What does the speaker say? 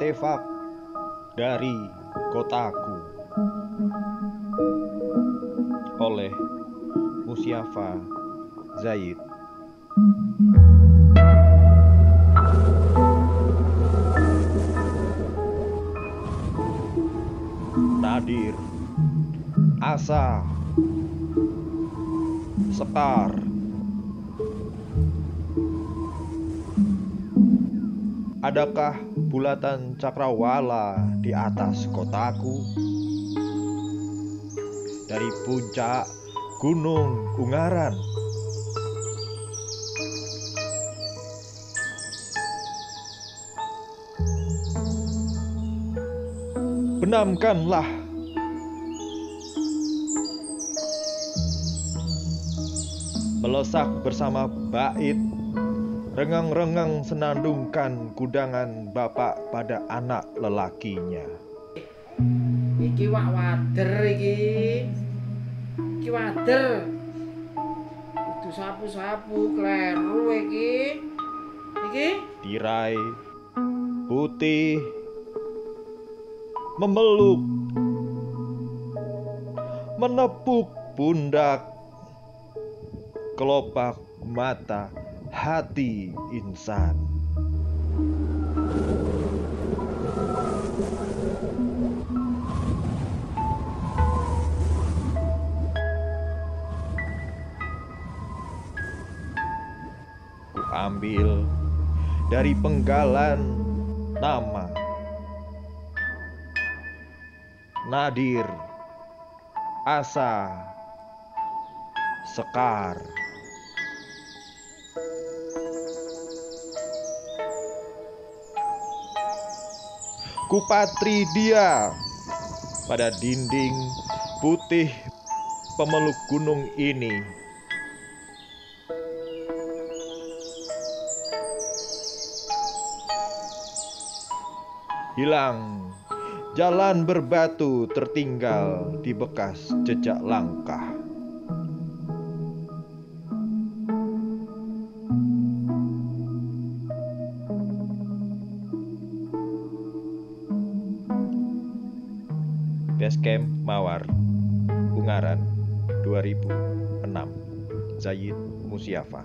Artefak dari kotaku. Oleh Musyafa Zaid. Nadir Asa Sekar Adakah bulatan cakrawala di atas kotaku? Dari puncak gunung Ungaran. Benamkanlah. Melesak bersama bait Rengang-rengang senandungkan kudangan bapak pada anak lelakinya. Iki wak wader iki. Iki wader. Itu sapu-sapu kleru iki. Iki Tirai putih memeluk menepuk pundak kelopak mata hati insan. Ku ambil dari penggalan nama Nadir Asa Sekar Kupatri dia. Pada dinding putih pemeluk gunung ini. Hilang. Jalan berbatu tertinggal di bekas jejak langkah Basecamp Mawar Ungaran 2006 Zayid Musyafa